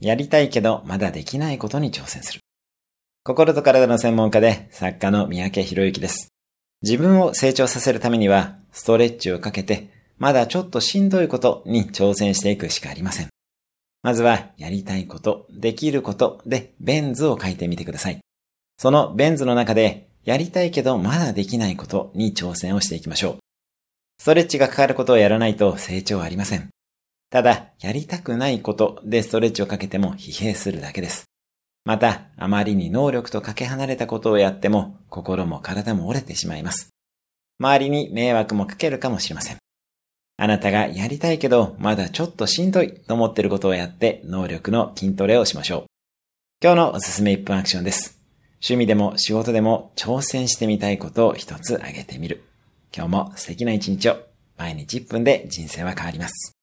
やりたいけどまだできないことに挑戦する。心と体の専門家で作家の三宅博之です。自分を成長させるためには、ストレッチをかけて、まだちょっとしんどいことに挑戦していくしかありません。まずは、やりたいこと、できることで、ベン図を書いてみてください。そのベン図の中で、やりたいけどまだできないことに挑戦をしていきましょう。ストレッチがかかることをやらないと成長はありません。ただ、やりたくないことでストレッチをかけても疲弊するだけです。また、あまりに能力とかけ離れたことをやっても、心も体も折れてしまいます。周りに迷惑もかけるかもしれません。あなたがやりたいけど、まだちょっとしんどいと思っていることをやって、能力の筋トレをしましょう。今日のおすすめ1分アクションです。趣味でも仕事でも挑戦してみたいことを一つ挙げてみる。今日も素敵な一日を。毎日1分で人生は変わります。